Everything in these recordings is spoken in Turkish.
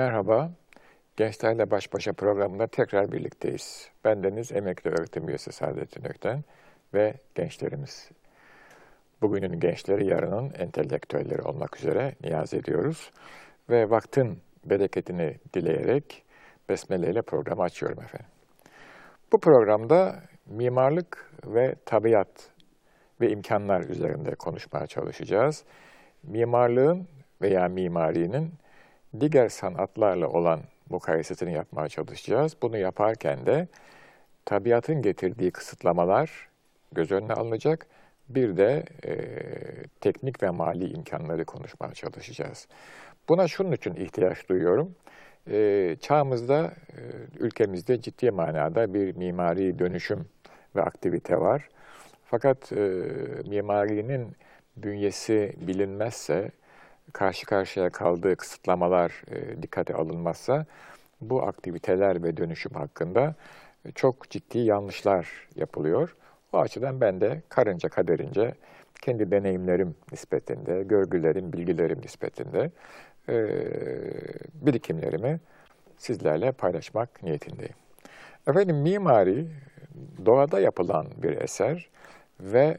Merhaba. Gençlerle Baş Başa programında tekrar birlikteyiz. Ben Deniz Emekli Öğretim Üyesi Saadettin Ökten ve gençlerimiz. Bugünün gençleri yarının entelektüelleri olmak üzere niyaz ediyoruz. Ve vaktin bereketini dileyerek Besmele ile programı açıyorum efendim. Bu programda mimarlık ve tabiat ve imkanlar üzerinde konuşmaya çalışacağız. Mimarlığın veya mimarinin diğer sanatlarla olan mukayesesini yapmaya çalışacağız. Bunu yaparken de tabiatın getirdiği kısıtlamalar göz önüne alınacak. Bir de e, teknik ve mali imkanları konuşmaya çalışacağız. Buna şunun için ihtiyaç duyuyorum. E, çağımızda, e, ülkemizde ciddi manada bir mimari dönüşüm ve aktivite var. Fakat e, mimarinin bünyesi bilinmezse, karşı karşıya kaldığı kısıtlamalar e, dikkate alınmazsa bu aktiviteler ve dönüşüm hakkında çok ciddi yanlışlar yapılıyor. O açıdan ben de karınca kaderince kendi deneyimlerim nispetinde, görgülerim, bilgilerim nispetinde e, birikimlerimi sizlerle paylaşmak niyetindeyim. Efendim mimari doğada yapılan bir eser ve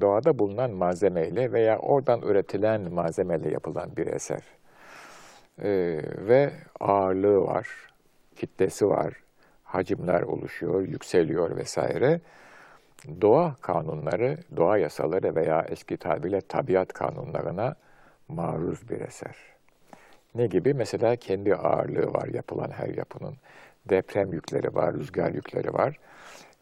doğada bulunan malzemeyle veya oradan üretilen malzemeyle yapılan bir eser. Ee, ve ağırlığı var, kitlesi var, hacimler oluşuyor, yükseliyor vesaire. Doğa kanunları, doğa yasaları veya eski tabirle tabiat kanunlarına maruz bir eser. Ne gibi? Mesela kendi ağırlığı var yapılan her yapının. Deprem yükleri var, rüzgar yükleri var.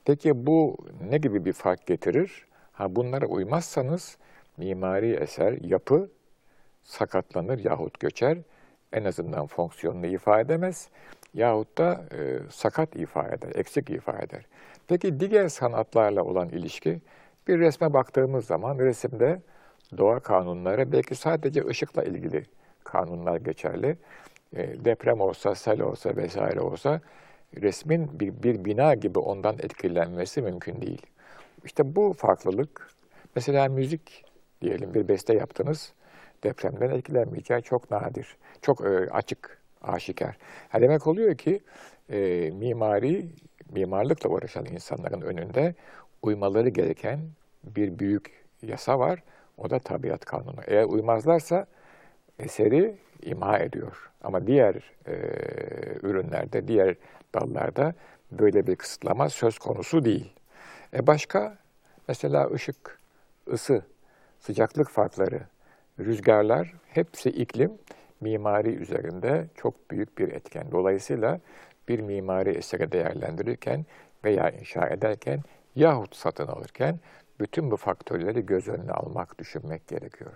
Peki bu ne gibi bir fark getirir? Ha bunlara uymazsanız mimari eser, yapı sakatlanır yahut göçer. En azından fonksiyonunu ifade edemez yahut da e, sakat ifade eder, eksik ifade eder. Peki diğer sanatlarla olan ilişki, bir resme baktığımız zaman resimde doğa kanunları belki sadece ışıkla ilgili kanunlar geçerli. E, deprem olsa, sel olsa vesaire olsa resmin bir, bir bina gibi ondan etkilenmesi mümkün değil. İşte bu farklılık, mesela müzik diyelim bir beste yaptınız, depremden etkilenmeyeceği çok nadir, çok e, açık, aşikar. Ha demek oluyor ki e, mimari, mimarlıkla uğraşan insanların önünde uymaları gereken bir büyük yasa var. O da tabiat kanunu. Eğer uymazlarsa eseri imha ediyor. Ama diğer e, ürünlerde, diğer dallarda böyle bir kısıtlama söz konusu değil. E başka mesela ışık, ısı, sıcaklık farkları, rüzgarlar hepsi iklim mimari üzerinde çok büyük bir etken. Dolayısıyla bir mimari eseri değerlendirirken veya inşa ederken yahut satın alırken bütün bu faktörleri göz önüne almak, düşünmek gerekiyor.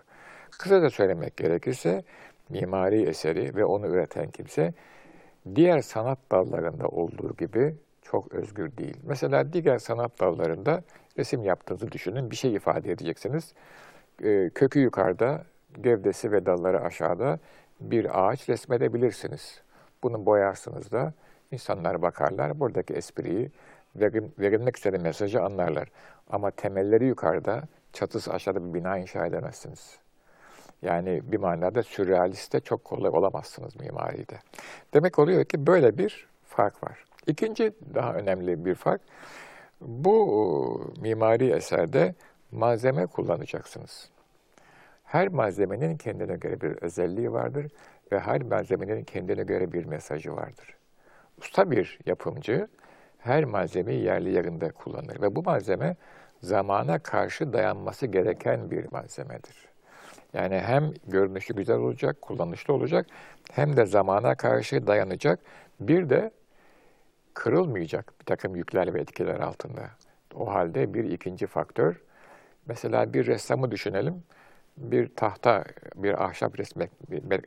Kısaca söylemek gerekirse mimari eseri ve onu üreten kimse diğer sanat dallarında olduğu gibi çok özgür değil. Mesela diğer sanat dallarında resim yaptığınızı düşünün, bir şey ifade edeceksiniz. Ee, kökü yukarıda, gövdesi ve dalları aşağıda bir ağaç resmedebilirsiniz. Bunu boyarsınız da insanlar bakarlar, buradaki espriyi, verilmek istediği mesajı anlarlar. Ama temelleri yukarıda, çatısı aşağıda bir bina inşa edemezsiniz. Yani bir manada sürrealiste çok kolay olamazsınız mimaride. Demek oluyor ki böyle bir fark var. İkinci daha önemli bir fark, bu mimari eserde malzeme kullanacaksınız. Her malzemenin kendine göre bir özelliği vardır ve her malzemenin kendine göre bir mesajı vardır. Usta bir yapımcı her malzemeyi yerli yerinde kullanır ve bu malzeme zamana karşı dayanması gereken bir malzemedir. Yani hem görünüşü güzel olacak, kullanışlı olacak, hem de zamana karşı dayanacak, bir de kırılmayacak bir takım yükler ve etkiler altında. O halde bir ikinci faktör, mesela bir ressamı düşünelim, bir tahta, bir ahşap resmet,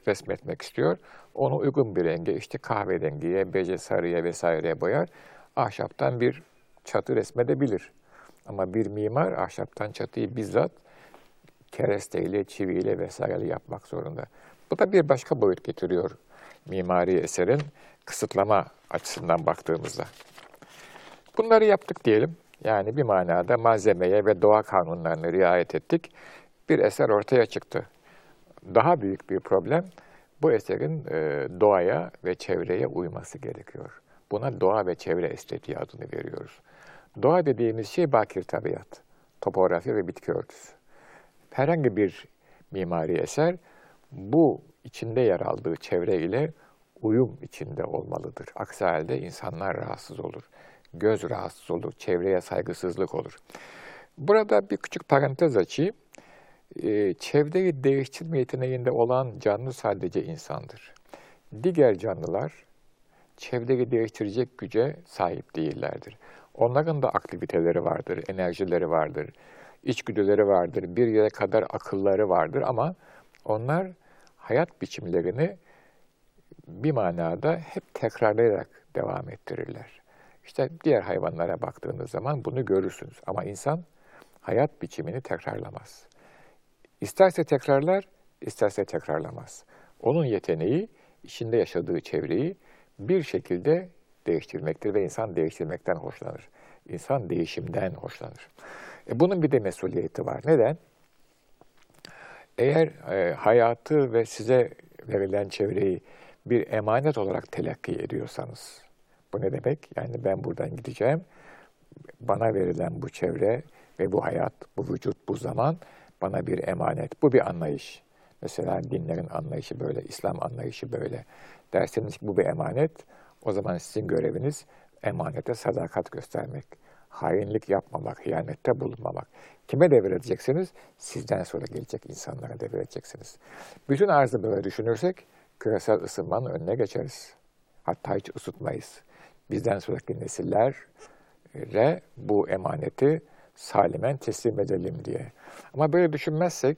resmetmek istiyor. Onu uygun bir renge, işte kahverengiye, bece sarıya vesaireye boyar. Ahşaptan bir çatı resmedebilir. Ama bir mimar ahşaptan çatıyı bizzat keresteyle, çiviyle vesaireyle yapmak zorunda. Bu da bir başka boyut getiriyor mimari eserin kısıtlama açısından baktığımızda. Bunları yaptık diyelim. Yani bir manada malzemeye ve doğa kanunlarına riayet ettik. Bir eser ortaya çıktı. Daha büyük bir problem, bu eserin e, doğaya ve çevreye uyması gerekiyor. Buna doğa ve çevre estetiği adını veriyoruz. Doğa dediğimiz şey bakir tabiat, topografi ve bitki örtüsü. Herhangi bir mimari eser bu içinde yer aldığı çevre ile uyum içinde olmalıdır. Aksi halde insanlar rahatsız olur, göz rahatsız olur, çevreye saygısızlık olur. Burada bir küçük parantez açayım. Ee, çevreyi değiştirme yeteneğinde olan canlı sadece insandır. Diğer canlılar çevreyi değiştirecek güce sahip değillerdir. Onların da aktiviteleri vardır, enerjileri vardır, içgüdüleri vardır, bir yere kadar akılları vardır ama onlar hayat biçimlerini bir manada hep tekrarlayarak devam ettirirler. İşte diğer hayvanlara baktığınız zaman bunu görürsünüz. Ama insan hayat biçimini tekrarlamaz. İsterse tekrarlar, isterse tekrarlamaz. Onun yeteneği içinde yaşadığı çevreyi bir şekilde değiştirmektir ve insan değiştirmekten hoşlanır. İnsan değişimden hoşlanır. E bunun bir de mesuliyeti var. Neden? Eğer e, hayatı ve size verilen çevreyi bir emanet olarak telakki ediyorsanız, bu ne demek? Yani ben buradan gideceğim, bana verilen bu çevre ve bu hayat, bu vücut, bu zaman bana bir emanet. Bu bir anlayış. Mesela dinlerin anlayışı böyle, İslam anlayışı böyle. Derseniz ki bu bir emanet, o zaman sizin göreviniz emanete sadakat göstermek. Hainlik yapmamak, hıyanette bulunmamak. Kime devredeceksiniz? Sizden sonra gelecek insanlara devredeceksiniz. Bütün arzı böyle düşünürsek küresel ısınmanın önüne geçeriz. Hatta hiç ısıtmayız. Bizden sonraki nesillere bu emaneti salimen teslim edelim diye. Ama böyle düşünmezsek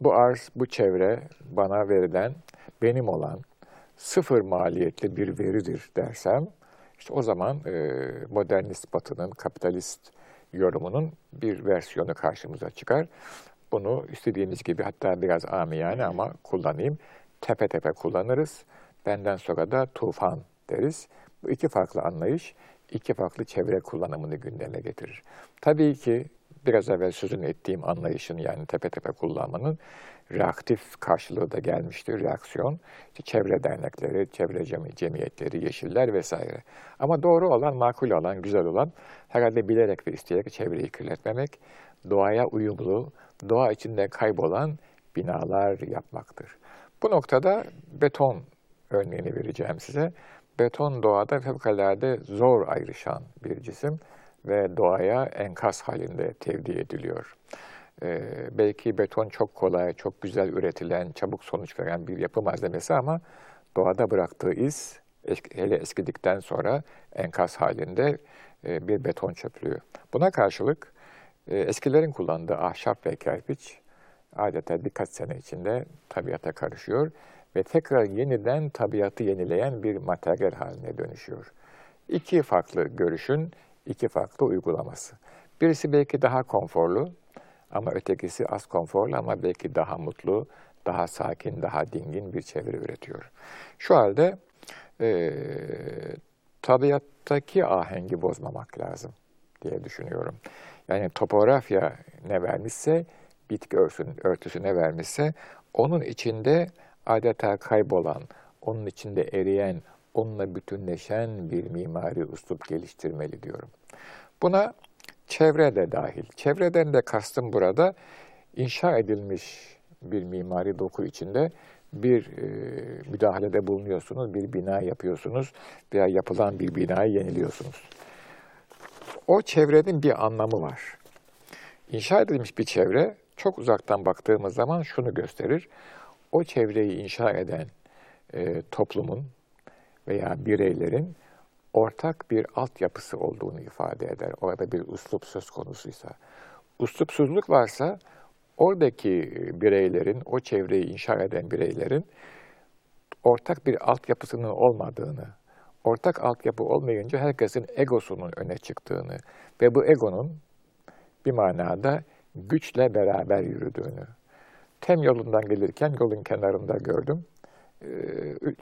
bu arz, bu çevre bana verilen, benim olan sıfır maliyetli bir veridir dersem, işte o zaman e, modernist batının, kapitalist yorumunun bir versiyonu karşımıza çıkar. Bunu istediğimiz gibi hatta biraz amiyane ama kullanayım. Tepe tepe kullanırız. Benden sonra da tufan deriz. Bu iki farklı anlayış, iki farklı çevre kullanımını gündeme getirir. Tabii ki biraz evvel sözünü ettiğim anlayışın yani tepe tepe kullanmanın reaktif karşılığı da gelmiştir, reaksiyon. İşte çevre dernekleri, çevre cemiyetleri, yeşiller vesaire. Ama doğru olan, makul olan, güzel olan herhalde bilerek ve isteyerek çevreyi kirletmemek, doğaya uyumlu, doğa içinde kaybolan binalar yapmaktır. Bu noktada beton örneğini vereceğim size. Beton doğada fevkalade zor ayrışan bir cisim ve doğaya enkaz halinde tevdi ediliyor. Ee, belki beton çok kolay, çok güzel üretilen, çabuk sonuç veren bir yapı malzemesi ama doğada bıraktığı iz, hele eskidikten sonra enkaz halinde e, bir beton çöplüğü. Buna karşılık e, eskilerin kullandığı ahşap ve kerpiç adeta birkaç sene içinde tabiata karışıyor ve tekrar yeniden tabiatı yenileyen bir materyal haline dönüşüyor. İki farklı görüşün iki farklı uygulaması. Birisi belki daha konforlu ama ötekisi az konforlu ama belki daha mutlu, daha sakin, daha dingin bir çevre üretiyor. Şu halde e, tabiattaki ahengi bozmamak lazım diye düşünüyorum. Yani topografya ne vermişse, bitki örtüsü, örtüsü ne vermişse, onun içinde adeta kaybolan, onun içinde eriyen, onunla bütünleşen bir mimari üslup geliştirmeli diyorum. Buna çevre de dahil. Çevreden de kastım burada inşa edilmiş bir mimari doku içinde bir e, müdahalede bulunuyorsunuz, bir bina yapıyorsunuz veya yapılan bir binayı yeniliyorsunuz. O çevrenin bir anlamı var. İnşa edilmiş bir çevre çok uzaktan baktığımız zaman şunu gösterir. O çevreyi inşa eden e, toplumun veya bireylerin ortak bir altyapısı olduğunu ifade eder. Orada bir uslup söz konusuysa. Uslupsuzluk varsa oradaki bireylerin, o çevreyi inşa eden bireylerin ortak bir altyapısının olmadığını, ortak altyapı olmayınca herkesin egosunun öne çıktığını ve bu egonun bir manada güçle beraber yürüdüğünü. Tem yolundan gelirken yolun kenarında gördüm. Ee,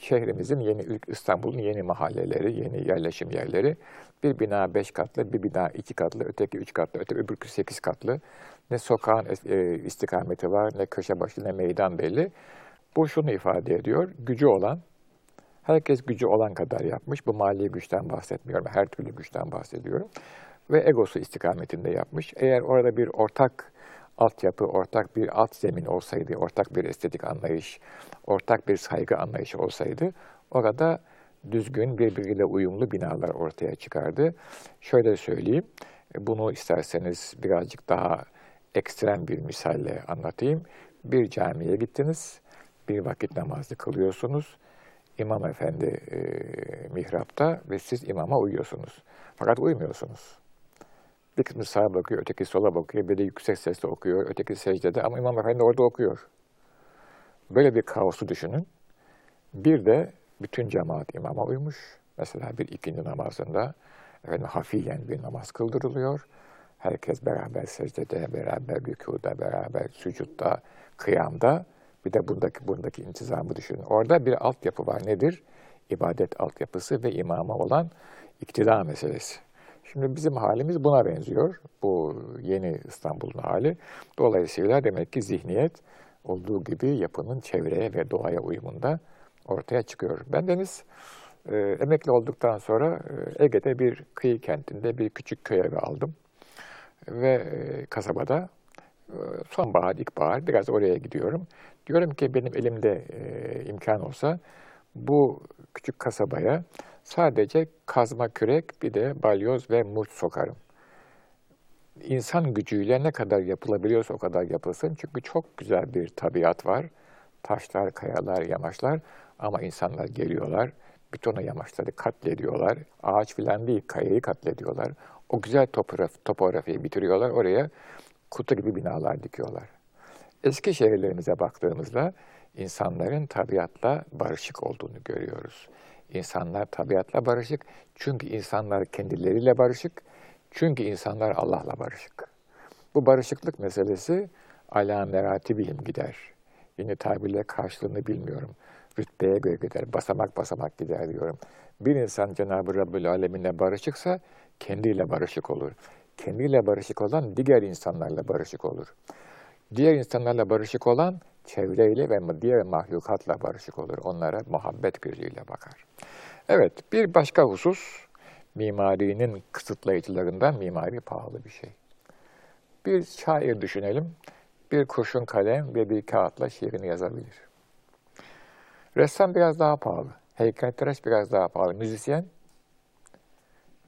şehrimizin yeni, İstanbul'un yeni mahalleleri, yeni yerleşim yerleri. Bir bina beş katlı, bir bina iki katlı, öteki üç katlı, öteki öbürkü sekiz katlı. Ne sokağın e, istikameti var, ne köşe başı, ne meydan belli. Bu şunu ifade ediyor, gücü olan, herkes gücü olan kadar yapmış. Bu mali güçten bahsetmiyorum, her türlü güçten bahsediyorum. Ve egosu istikametinde yapmış. Eğer orada bir ortak altyapı, ortak bir alt zemin olsaydı, ortak bir estetik anlayış, ortak bir saygı anlayışı olsaydı, orada düzgün, birbiriyle uyumlu binalar ortaya çıkardı. Şöyle söyleyeyim, bunu isterseniz birazcık daha ekstrem bir misalle anlatayım. Bir camiye gittiniz, bir vakit namazı kılıyorsunuz. İmam efendi e, mihrapta ve siz imama uyuyorsunuz. Fakat uymuyorsunuz. Bir kısmı sağa bakıyor, öteki sola bakıyor, biri yüksek sesle okuyor, öteki secdede ama imam efendi orada okuyor. Böyle bir kaosu düşünün. Bir de bütün cemaat imama uymuş. Mesela bir ikinci namazında efendim, hafiyen bir namaz kıldırılıyor. Herkes beraber secdede, beraber rükuda, beraber sücutta, kıyamda. Bir de bundaki, bundaki intizamı düşünün. Orada bir altyapı var. Nedir? İbadet altyapısı ve imama olan iktidar meselesi. Şimdi bizim halimiz buna benziyor. Bu yeni İstanbul'un hali. Dolayısıyla demek ki zihniyet olduğu gibi yapının çevreye ve doğaya uyumunda ortaya çıkıyor. Ben Deniz e, emekli olduktan sonra e, Ege'de bir kıyı kentinde bir küçük köy evi aldım. Ve e, kasabada e, sonbahar, ilkbahar biraz oraya gidiyorum. Diyorum ki benim elimde e, imkan olsa bu küçük kasabaya sadece kazma kürek bir de balyoz ve murç sokarım. İnsan gücüyle ne kadar yapılabiliyorsa o kadar yapılsın. Çünkü çok güzel bir tabiat var. Taşlar, kayalar, yamaçlar ama insanlar geliyorlar. Bütün o yamaçları katlediyorlar. Ağaç filan değil, kayayı katlediyorlar. O güzel topograf, topografiyi bitiriyorlar. Oraya kutu gibi binalar dikiyorlar. Eski şehirlerimize baktığımızda insanların tabiatla barışık olduğunu görüyoruz. İnsanlar tabiatla barışık. Çünkü insanlar kendileriyle barışık. Çünkü insanlar Allah'la barışık. Bu barışıklık meselesi ala meratibihim gider. Yine tabirle karşılığını bilmiyorum. Rütbeye göre gider, basamak basamak gider diyorum. Bir insan Cenab-ı Rabbül Alemin'le barışıksa kendiyle barışık olur. Kendiyle barışık olan diğer insanlarla barışık olur. Diğer insanlarla barışık olan çevreyle ve diğer mahlukatla barışık olur. Onlara muhabbet gözüyle bakar. Evet, bir başka husus, mimarinin kısıtlayıcılarından mimari pahalı bir şey. Bir şair düşünelim, bir kurşun kalem ve bir kağıtla şiirini yazabilir. Ressam biraz daha pahalı, heykeltıraş biraz daha pahalı, müzisyen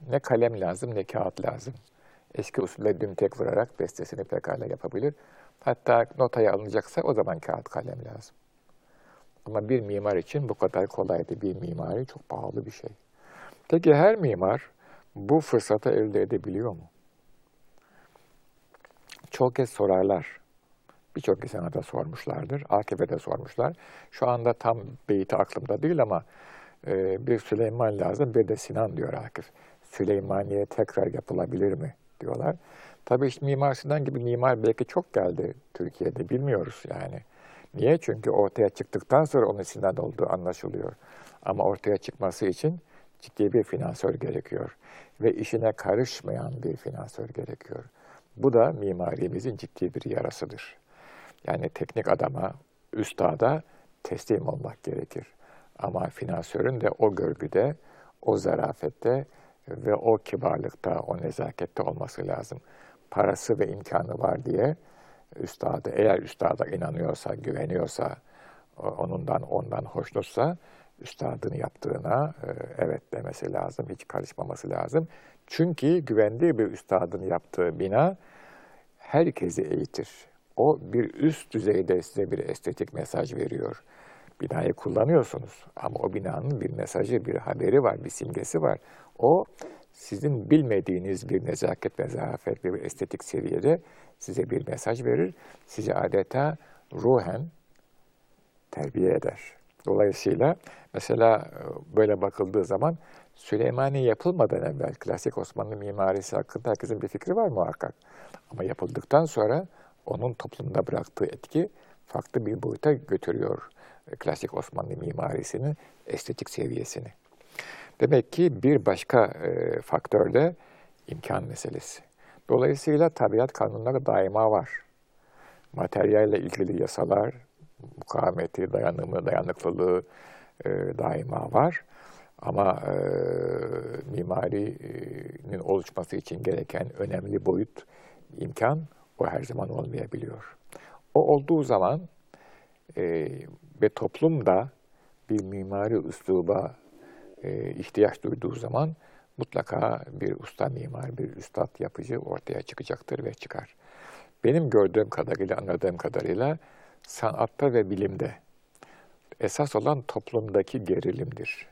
ne kalem lazım ne kağıt lazım. Eski usulle düm tek vurarak bestesini pekala yapabilir. Hatta notaya alınacaksa o zaman kağıt kalem lazım. Ama bir mimar için bu kadar kolaydı. Bir mimari çok pahalı bir şey. Peki her mimar bu fırsatı elde edebiliyor mu? Çok kez sorarlar. Birçok insana da sormuşlardır. AKP'de sormuşlar. Şu anda tam beyti aklımda değil ama e, bir Süleyman lazım, bir de Sinan diyor Akif. Süleymaniye tekrar yapılabilir mi diyorlar. Tabii işte Mimar Sinan gibi mimar belki çok geldi Türkiye'de bilmiyoruz yani. Niye? Çünkü ortaya çıktıktan sonra onun Sinan olduğu anlaşılıyor. Ama ortaya çıkması için ciddi bir finansör gerekiyor. Ve işine karışmayan bir finansör gerekiyor. Bu da mimarimizin ciddi bir yarasıdır. Yani teknik adama, üstada teslim olmak gerekir. Ama finansörün de o görgüde, o zarafette ve o kibarlıkta, o nezakette olması lazım. Parası ve imkanı var diye üstadı, eğer üstada inanıyorsa, güveniyorsa, onundan ondan hoşnutsa, üstadın yaptığına e, evet demesi lazım, hiç karışmaması lazım. Çünkü güvendiği bir üstadın yaptığı bina herkesi eğitir. O bir üst düzeyde size bir estetik mesaj veriyor. Binayı kullanıyorsunuz ama o binanın bir mesajı, bir haberi var, bir simgesi var. O sizin bilmediğiniz bir nezaket ve zarafet bir estetik seviyede size bir mesaj verir. Sizi adeta ruhen terbiye eder. Dolayısıyla mesela e, böyle bakıldığı zaman Süleymaniye yapılmadan evvel klasik Osmanlı mimarisi hakkında herkesin bir fikri var muhakkak. Ama yapıldıktan sonra onun toplumda bıraktığı etki farklı bir boyuta götürüyor klasik Osmanlı mimarisinin estetik seviyesini. Demek ki bir başka e, faktör de imkan meselesi. Dolayısıyla tabiat kanunları daima var. Materyalle ilgili yasalar, mukavemeti, dayanımı, dayanıklılığı e, daima var. Ama e, mimarinin oluşması için gereken önemli boyut, imkan o her zaman olmayabiliyor. O olduğu zaman e, ve toplum da bir mimari üsluba e, ihtiyaç duyduğu zaman mutlaka bir usta mimar, bir üstad yapıcı ortaya çıkacaktır ve çıkar. Benim gördüğüm kadarıyla, anladığım kadarıyla sanatta ve bilimde esas olan toplumdaki gerilimdir.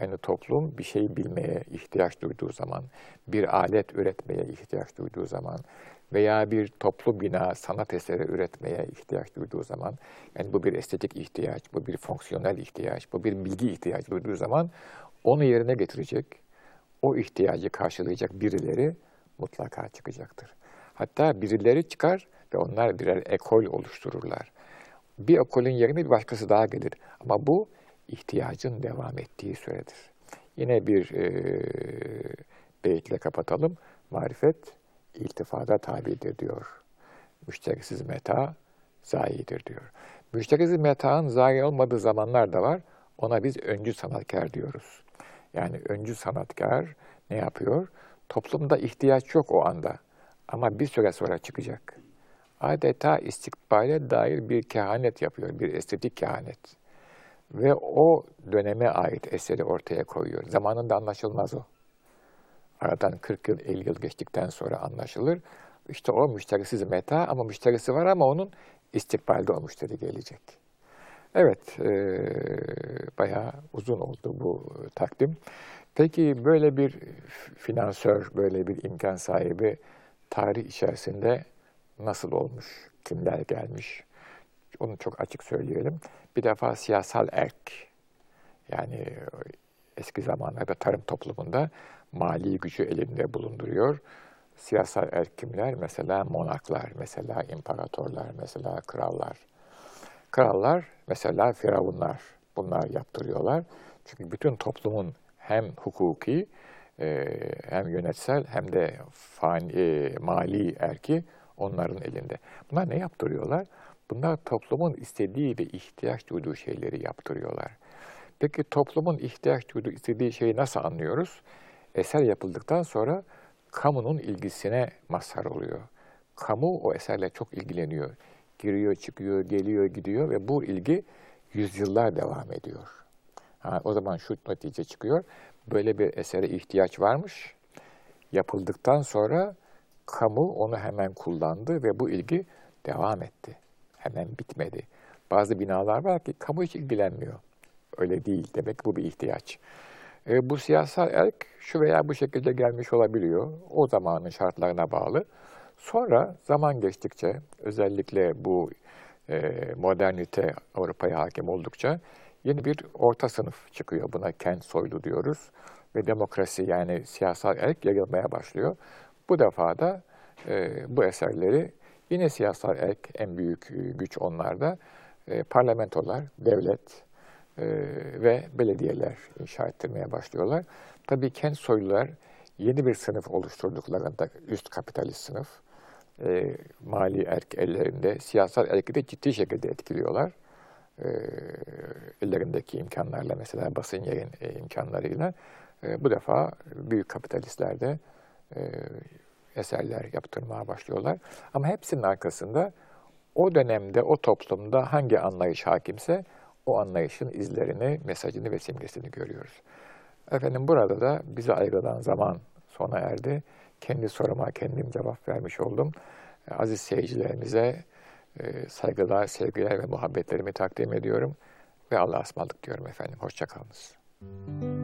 Yani toplum bir şey bilmeye ihtiyaç duyduğu zaman, bir alet üretmeye ihtiyaç duyduğu zaman veya bir toplu bina, sanat eseri üretmeye ihtiyaç duyduğu zaman, yani bu bir estetik ihtiyaç, bu bir fonksiyonel ihtiyaç, bu bir bilgi ihtiyacı duyduğu zaman onu yerine getirecek, o ihtiyacı karşılayacak birileri mutlaka çıkacaktır. Hatta birileri çıkar ve onlar birer ekol oluştururlar. Bir ekolün yerine bir başkası daha gelir. Ama bu ihtiyacın devam ettiği süredir. Yine bir e, beyitle kapatalım. Marifet iltifada tabidir diyor. Müşterisiz meta zayidir diyor. Müşterisiz meta'nın zayi olmadığı zamanlar da var. Ona biz öncü sanatkar diyoruz. Yani öncü sanatkar ne yapıyor? Toplumda ihtiyaç yok o anda. Ama bir süre sonra çıkacak. Adeta istikbale dair bir kehanet yapıyor, bir estetik kehanet. Ve o döneme ait eseri ortaya koyuyor. Zamanında anlaşılmaz o. Aradan 40 yıl, 50 yıl geçtikten sonra anlaşılır. İşte o müşterisiz meta ama müşterisi var ama onun istikbalde o müşteri gelecek. Evet, e, bayağı uzun oldu bu takdim. Peki böyle bir finansör, böyle bir imkan sahibi tarih içerisinde nasıl olmuş, kimler gelmiş? Onu çok açık söyleyelim. Bir defa siyasal erk, yani eski zamanlarda tarım toplumunda mali gücü elinde bulunduruyor. Siyasal erk kimler? Mesela monarklar, mesela imparatorlar, mesela krallar. Krallar, mesela firavunlar. Bunlar yaptırıyorlar. Çünkü bütün toplumun hem hukuki e, hem yönetsel hem de fani, e, mali erki onların elinde. Bunlar ne yaptırıyorlar? Bunlar toplumun istediği ve ihtiyaç duyduğu şeyleri yaptırıyorlar. Peki toplumun ihtiyaç duyduğu, istediği şeyi nasıl anlıyoruz? Eser yapıldıktan sonra kamunun ilgisine mazhar oluyor. Kamu o eserle çok ilgileniyor. Giriyor, çıkıyor, geliyor, gidiyor ve bu ilgi yüzyıllar devam ediyor. Ha, o zaman şu netice çıkıyor. Böyle bir esere ihtiyaç varmış. Yapıldıktan sonra kamu onu hemen kullandı ve bu ilgi devam etti. Hemen bitmedi. Bazı binalar var ki kamu hiç ilgilenmiyor. Öyle değil. Demek bu bir ihtiyaç. E, bu siyasal erk şu veya bu şekilde gelmiş olabiliyor. O zamanın şartlarına bağlı. Sonra zaman geçtikçe özellikle bu e, modernite Avrupa'ya hakim oldukça yeni bir orta sınıf çıkıyor. Buna kent soylu diyoruz. Ve demokrasi yani siyasal erk yayılmaya başlıyor. Bu defa da e, bu eserleri yine siyasal erk en büyük güç onlarda e, parlamentolar, devlet e, ve belediyeler inşa ettirmeye başlıyorlar. Tabii kent soylular yeni bir sınıf oluşturduklarında üst kapitalist sınıf e, mali erk ellerinde siyasal erki de ciddi şekilde etkiliyorlar. E, ellerindeki imkanlarla mesela basın yayın e, imkanlarıyla e, bu defa büyük kapitalistler de e, eserler yaptırmaya başlıyorlar. Ama hepsinin arkasında o dönemde, o toplumda hangi anlayış hakimse o anlayışın izlerini, mesajını ve simgesini görüyoruz. Efendim burada da bize ayrılan zaman sona erdi. Kendi soruma kendim cevap vermiş oldum. Aziz seyircilerimize e, saygılar, sevgiler ve muhabbetlerimi takdim ediyorum. Ve Allah'a ısmarladık diyorum efendim. Hoşçakalınız. Müzik